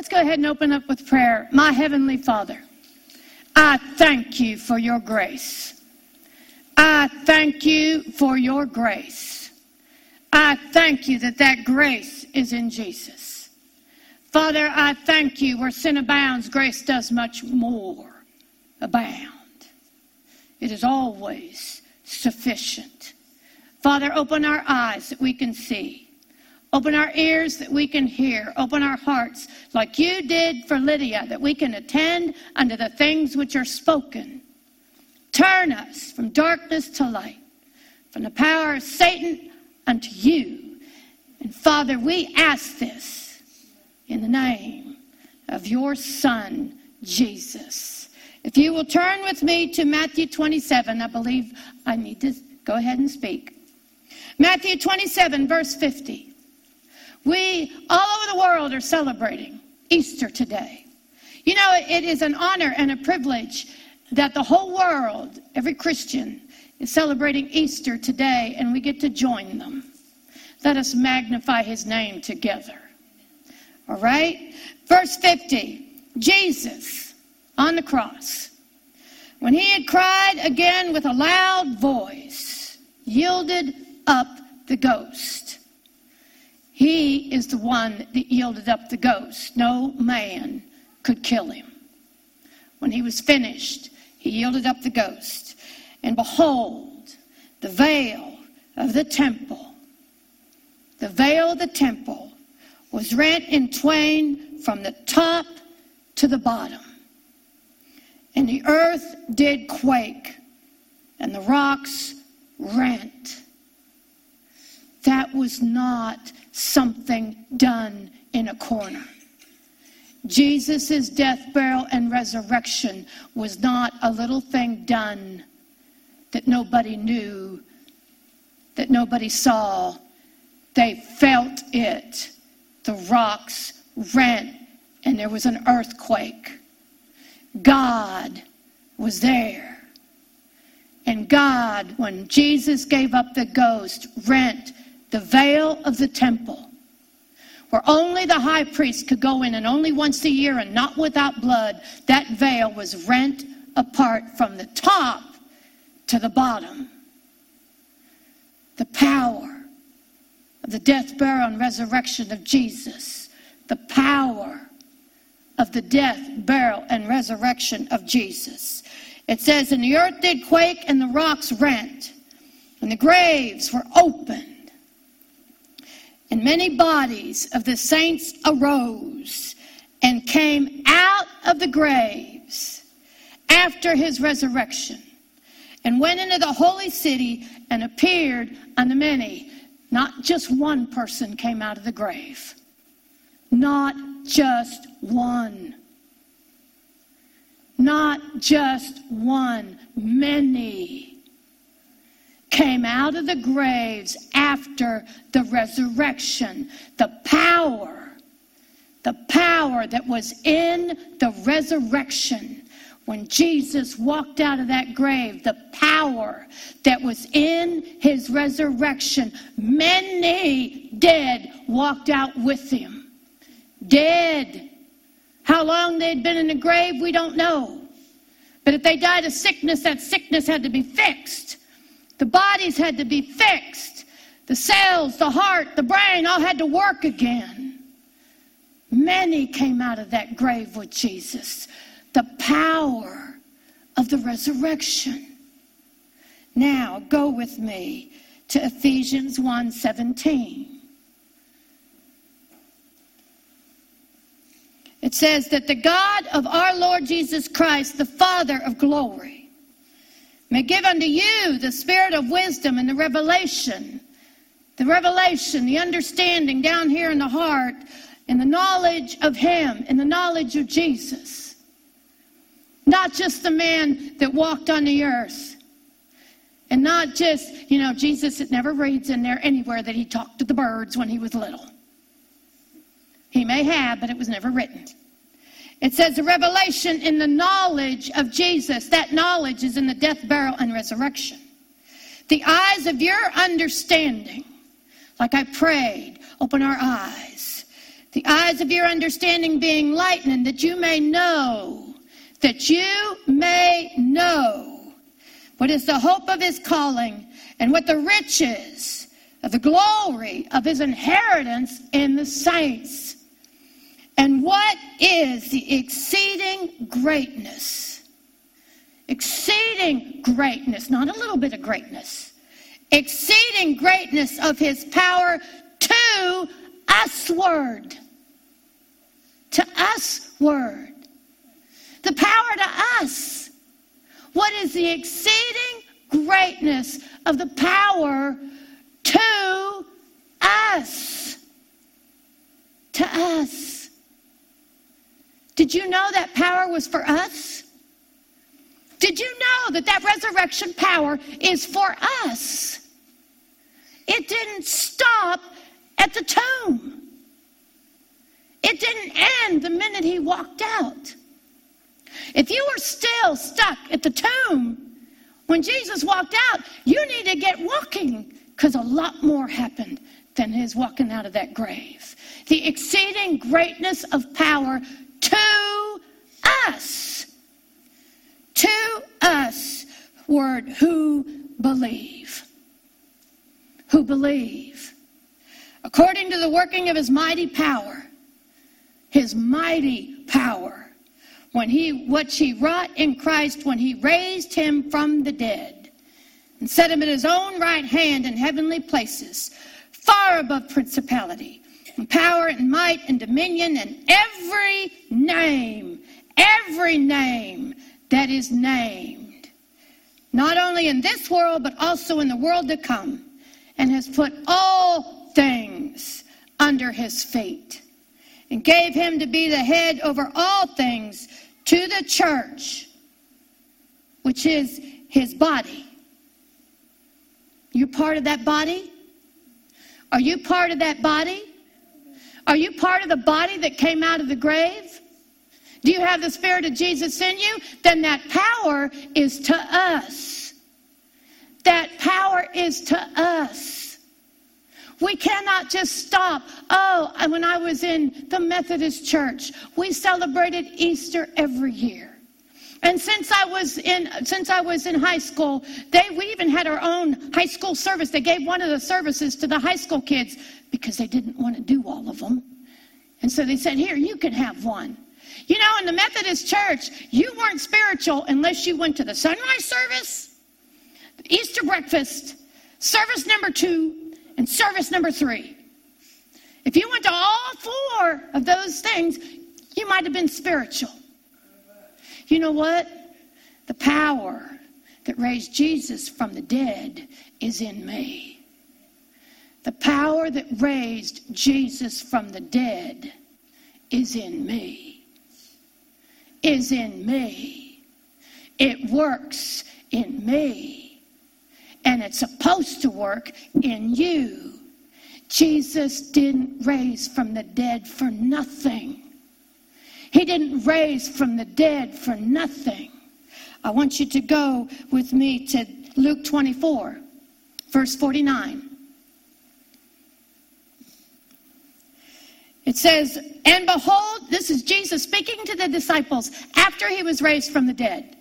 Let's go ahead and open up with prayer. My Heavenly Father, I thank you for your grace. I thank you for your grace. I thank you that that grace is in Jesus. Father, I thank you where sin abounds, grace does much more abound. It is always sufficient. Father, open our eyes that we can see. Open our ears that we can hear. Open our hearts like you did for Lydia, that we can attend unto the things which are spoken. Turn us from darkness to light, from the power of Satan unto you. And Father, we ask this in the name of your Son, Jesus. If you will turn with me to Matthew 27, I believe I need to go ahead and speak. Matthew 27, verse 50. We, all over the world, are celebrating Easter today. You know, it is an honor and a privilege that the whole world, every Christian, is celebrating Easter today, and we get to join them. Let us magnify his name together. All right? Verse 50 Jesus on the cross, when he had cried again with a loud voice, yielded up the ghost. He is the one that yielded up the ghost. No man could kill him. When he was finished, he yielded up the ghost. And behold, the veil of the temple, the veil of the temple was rent in twain from the top to the bottom. And the earth did quake, and the rocks rent. That was not something done in a corner. Jesus' death, burial, and resurrection was not a little thing done that nobody knew, that nobody saw. They felt it. The rocks rent, and there was an earthquake. God was there. And God, when Jesus gave up the ghost, rent the veil of the temple, where only the high priest could go in and only once a year and not without blood, that veil was rent apart from the top to the bottom. The power of the death, burial, and resurrection of Jesus, the power of the death, burial, and resurrection of Jesus. It says, And the earth did quake, and the rocks rent, and the graves were open and many bodies of the saints arose and came out of the graves after his resurrection and went into the holy city and appeared unto many. Not just one person came out of the grave, not just one. Not just one, many came out of the graves after the resurrection. The power, the power that was in the resurrection. When Jesus walked out of that grave, the power that was in his resurrection, many dead walked out with him. Dead. How long they'd been in the grave, we don't know. But if they died of sickness, that sickness had to be fixed. The bodies had to be fixed. The cells, the heart, the brain all had to work again. Many came out of that grave with Jesus. The power of the resurrection. Now go with me to Ephesians 1:17. It says that the God of our Lord Jesus Christ, the Father of glory, may give unto you the spirit of wisdom and the revelation, the revelation, the understanding down here in the heart, and the knowledge of Him, and the knowledge of Jesus. Not just the man that walked on the earth. And not just, you know, Jesus, it never reads in there anywhere that he talked to the birds when he was little. He may have, but it was never written. It says a revelation in the knowledge of Jesus. That knowledge is in the death, burial, and resurrection. The eyes of your understanding, like I prayed, open our eyes. the eyes of your understanding being lightened, that you may know, that you may know what is the hope of his calling and what the riches of the glory of his inheritance in the saints. And what is the exceeding greatness? Exceeding greatness, not a little bit of greatness, exceeding greatness of his power to usward. To us word. The power to us. What is the exceeding greatness of the power to us? To us. Did you know that power was for us? Did you know that that resurrection power is for us? It didn't stop at the tomb. It didn't end the minute he walked out. If you were still stuck at the tomb when Jesus walked out, you need to get walking because a lot more happened than his walking out of that grave. The exceeding greatness of power to us. To us, word, who believe. Who believe. According to the working of his mighty power, his mighty power, when he what he wrought in Christ when he raised him from the dead and set him at his own right hand in heavenly places, far above principality and power and might and dominion and every name, every name that is named, not only in this world but also in the world to come, and has put all things under his feet and gave him to be the head over all things to the church, which is his body. You part of that body? Are you part of that body? Are you part of the body that came out of the grave? Do you have the Spirit of Jesus in you? Then that power is to us. That power is to us. We cannot just stop. Oh, when I was in the Methodist church, we celebrated Easter every year. And since I was in since I was in high school, they we even had our own high school service. They gave one of the services to the high school kids because they didn't want to do all of them. And so they said, "Here, you can have one." You know, in the Methodist church, you weren't spiritual unless you went to the sunrise service, Easter breakfast, service number 2, and service number three. If you went to all four of those things, you might have been spiritual. You know what? The power that raised Jesus from the dead is in me. The power that raised Jesus from the dead is in me. Is in me. It works in me and it's supposed to work in you. Jesus didn't raise from the dead for nothing. He didn't raise from the dead for nothing. I want you to go with me to Luke 24, verse 49. It says, And behold, this is Jesus speaking to the disciples after he was raised from the dead.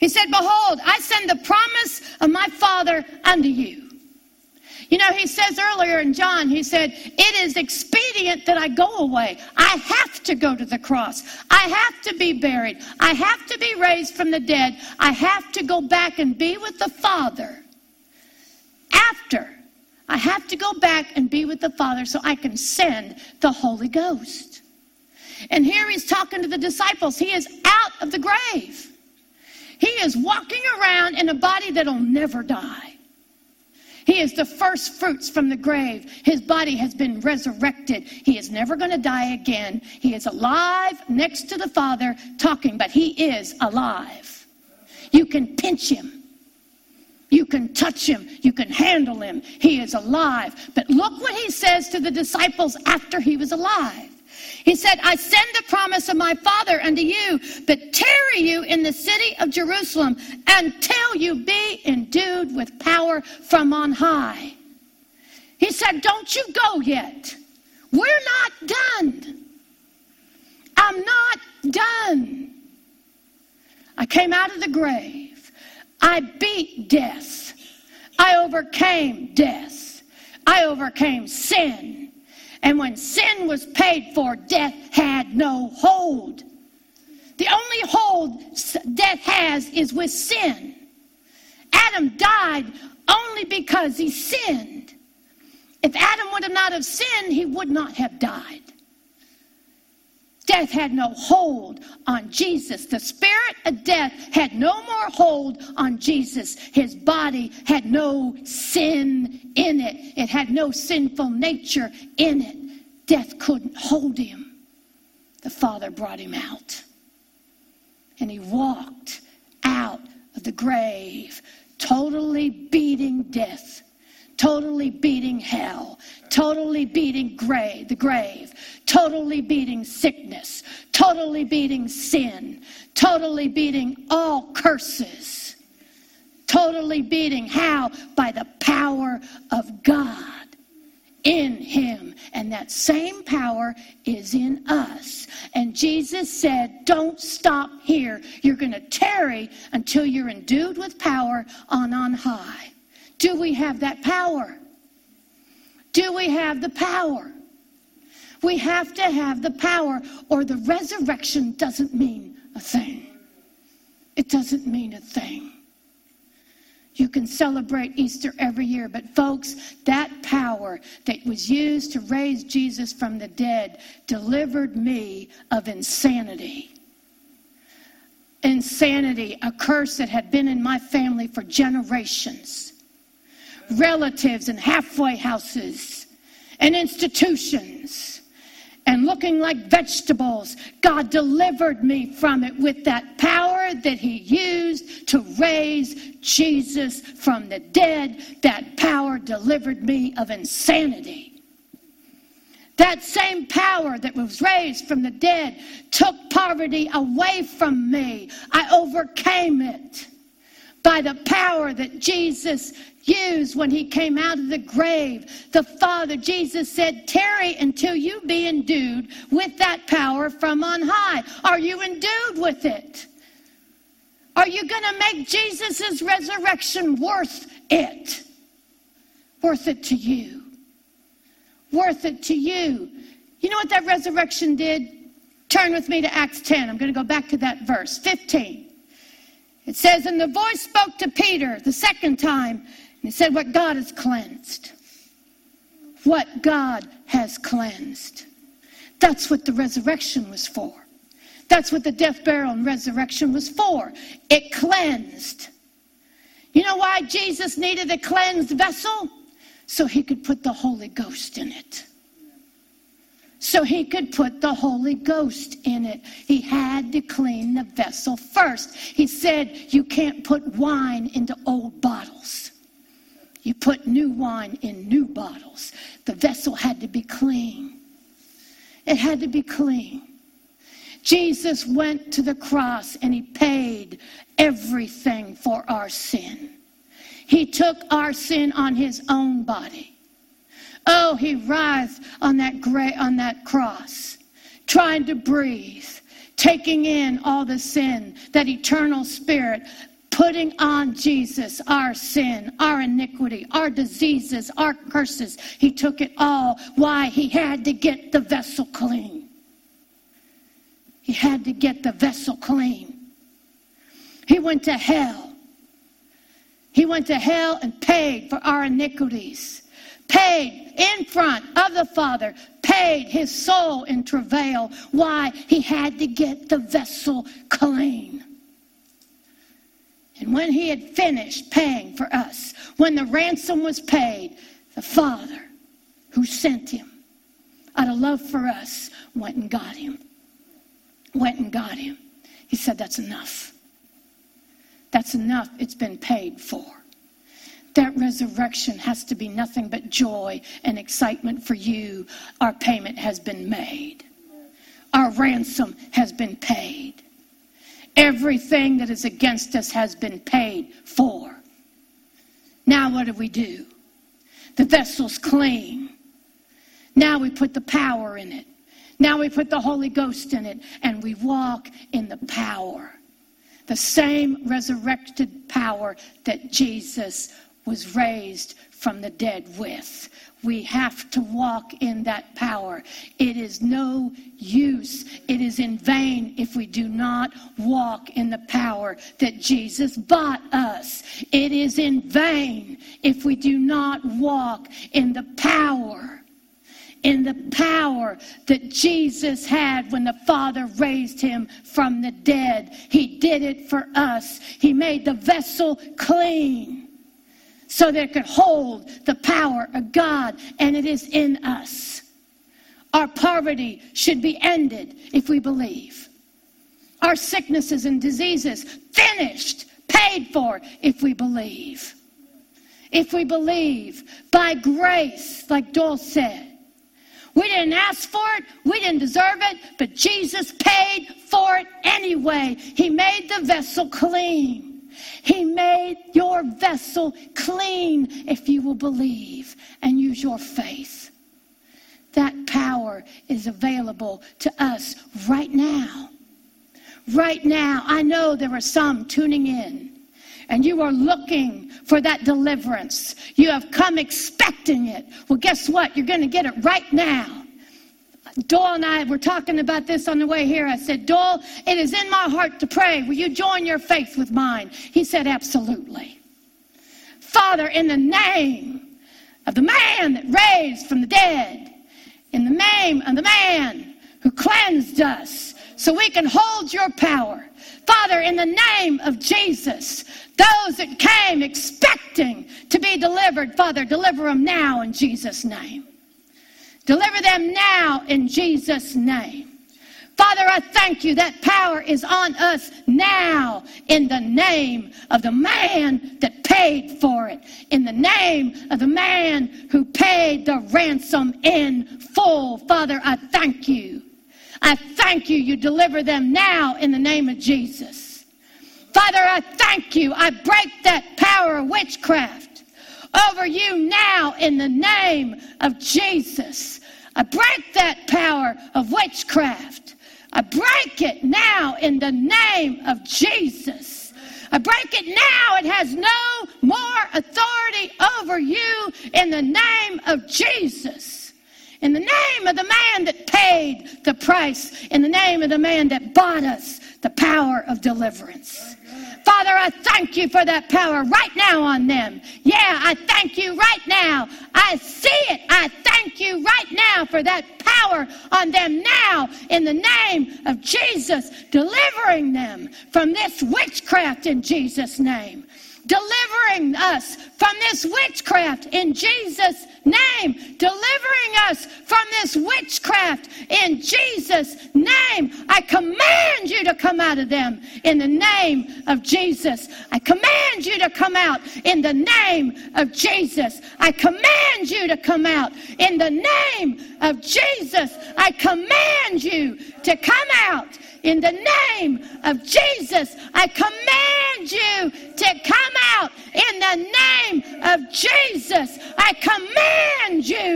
He said, Behold, I send the promise of my Father unto you. You know, he says earlier in John, he said, It is expedient that I go away. I have to go to the cross. I have to be buried. I have to be raised from the dead. I have to go back and be with the Father. After, I have to go back and be with the Father so I can send the Holy Ghost. And here he's talking to the disciples. He is out of the grave. He is walking around in a body that'll never die. He is the first fruits from the grave. His body has been resurrected. He is never going to die again. He is alive next to the Father talking, but he is alive. You can pinch him. You can touch him. You can handle him. He is alive. But look what he says to the disciples after he was alive. He said, I send the promise of my Father unto you, but tarry you in the city of Jerusalem until you be endued with power from on high. He said, Don't you go yet. We're not done. I'm not done. I came out of the grave. I beat death. I overcame death. I overcame sin. And when sin was paid for, death had no hold. The only hold death has is with sin. Adam died only because he sinned. If Adam would have not have sinned, he would not have died. Death had no hold on Jesus. The spirit of death had no more hold on Jesus. His body had no sin in it, it had no sinful nature in it. Death couldn't hold him. The Father brought him out. And he walked out of the grave, totally beating death totally beating hell, totally beating grave, the grave, totally beating sickness, totally beating sin, totally beating all curses, totally beating how? By the power of God in him. And that same power is in us. And Jesus said, Don't stop here. You're going to tarry until you're endued with power on on high. Do we have that power? Do we have the power? We have to have the power, or the resurrection doesn't mean a thing. It doesn't mean a thing. You can celebrate Easter every year, but folks, that power that was used to raise Jesus from the dead delivered me of insanity. Insanity, a curse that had been in my family for generations relatives and halfway houses and institutions and looking like vegetables. God delivered me from it with that power that He used to raise Jesus from the dead. That power delivered me of insanity. That same power that was raised from the dead took poverty away from me. I overcame it by the power that Jesus used when he came out of the grave. The Father, Jesus said, Tarry until you be endued with that power from on high. Are you endued with it? Are you going to make Jesus' resurrection worth it? Worth it to you. Worth it to you. You know what that resurrection did? Turn with me to Acts 10. I'm going to go back to that verse, 15. It says, And the voice spoke to Peter the second time and he said, What God has cleansed. What God has cleansed. That's what the resurrection was for. That's what the death, burial, and resurrection was for. It cleansed. You know why Jesus needed a cleansed vessel? So he could put the Holy Ghost in it. So he could put the Holy Ghost in it. He had to clean the vessel first. He said, You can't put wine into old bottles. You put new wine in new bottles. The vessel had to be clean. It had to be clean. Jesus went to the cross and he paid everything for our sin. He took our sin on his own body. Oh, he writhed on that gray on that cross, trying to breathe, taking in all the sin, that eternal spirit putting on Jesus our sin, our iniquity, our diseases, our curses. He took it all. Why? He had to get the vessel clean. He had to get the vessel clean. He went to hell. He went to hell and paid for our iniquities. Paid in front of the Father, paid his soul in travail. Why? He had to get the vessel clean. And when he had finished paying for us, when the ransom was paid, the Father who sent him out of love for us went and got him. Went and got him. He said, That's enough. That's enough. It's been paid for. That resurrection has to be nothing but joy and excitement for you. Our payment has been made, our ransom has been paid. Everything that is against us has been paid for. Now, what do we do? The vessel's clean. Now we put the power in it. Now we put the Holy Ghost in it and we walk in the power. The same resurrected power that Jesus was raised from the dead with. We have to walk in that power. It is no use. It is in vain if we do not walk in the power that Jesus bought us. It is in vain if we do not walk in the power in the power that Jesus had when the Father raised him from the dead. He did it for us. He made the vessel clean so that it could hold the power of God, and it is in us. Our poverty should be ended if we believe. Our sicknesses and diseases finished, paid for if we believe. If we believe by grace, like Doyle said. We didn't ask for it, we didn't deserve it, but Jesus paid for it anyway. He made the vessel clean. He made your vessel clean if you will believe and use your faith. That power is available to us right now. Right now, I know there are some tuning in and you are looking for that deliverance. You have come expecting it. Well, guess what? You're going to get it right now. Doyle and I were talking about this on the way here. I said, Doyle, it is in my heart to pray. Will you join your faith with mine? He said, Absolutely. Father, in the name of the man that raised from the dead, in the name of the man who cleansed us so we can hold your power. Father, in the name of Jesus, those that came expecting to be delivered, Father, deliver them now in Jesus' name. Deliver them now in Jesus' name. Father, I thank you that power is on us now in the name of the man that paid for it, in the name of the man who paid the ransom in full. Father, I thank you. I thank you. You deliver them now in the name of Jesus. Father, I thank you. I break that power of witchcraft over you now in the name of Jesus. I break that power of witchcraft. I break it now in the name of Jesus. I break it now. It has no more authority over you in the name of Jesus. In the name of the man that paid the price, in the name of the man that bought us the power of deliverance. Father, I thank you for that power right now on them. Yeah, I thank you right now. I see it. I thank you right now for that power on them now in the name of Jesus, delivering them from this witchcraft in Jesus' name delivering us from this witchcraft in Jesus' name, delivering us from this witchcraft in Jesus' name. I command you to come out of them in the name of Jesus. I command you to come out in the name of Jesus. I command you to come out in the name of Jesus. I command you to come out in the name of Jesus, I command you to come out. In the name of Jesus, I command you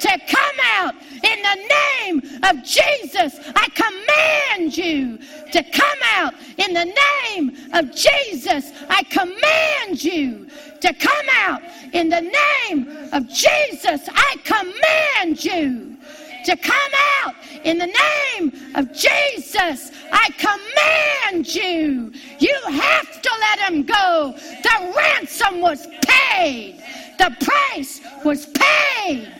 to come out. In the name of Jesus, I command you to come out. In the name of Jesus, I command you to come out. In the name of Jesus, I command you to come out in the name of Jesus. I command you. You have to let him go. The ransom was paid, the price was paid.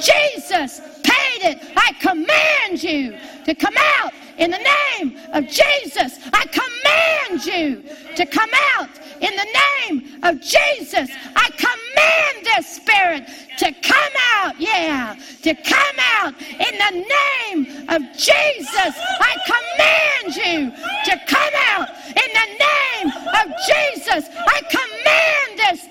Jesus paid it. I command you to come out in the name of Jesus. I command you to come out in the name of Jesus. I command this spirit to come out. Yeah, to come out in the name of Jesus. I command you to come out in the name of Jesus. I command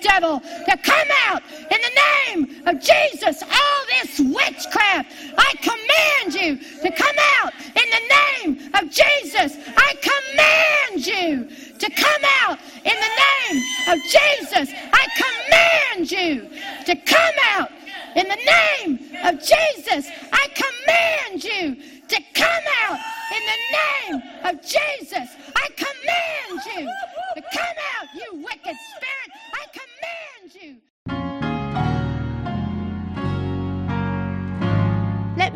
devil to come out in the name of Jesus. All this witchcraft, I command you to come out in the name of Jesus. I command you to come out in the name of Jesus. I command you to come out in the name of Jesus. I command you to come out in the name of Jesus, I command you to come out, you wicked spirit.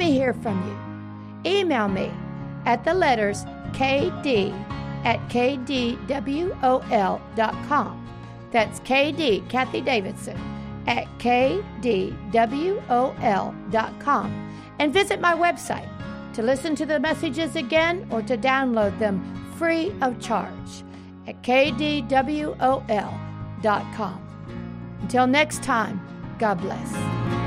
Me hear from you. Email me at the letters kd at kdwol.com. That's KD, Kathie Davidson, at kdwol.com. And visit my website to listen to the messages again or to download them free of charge at kdwol.com. Until next time, God bless.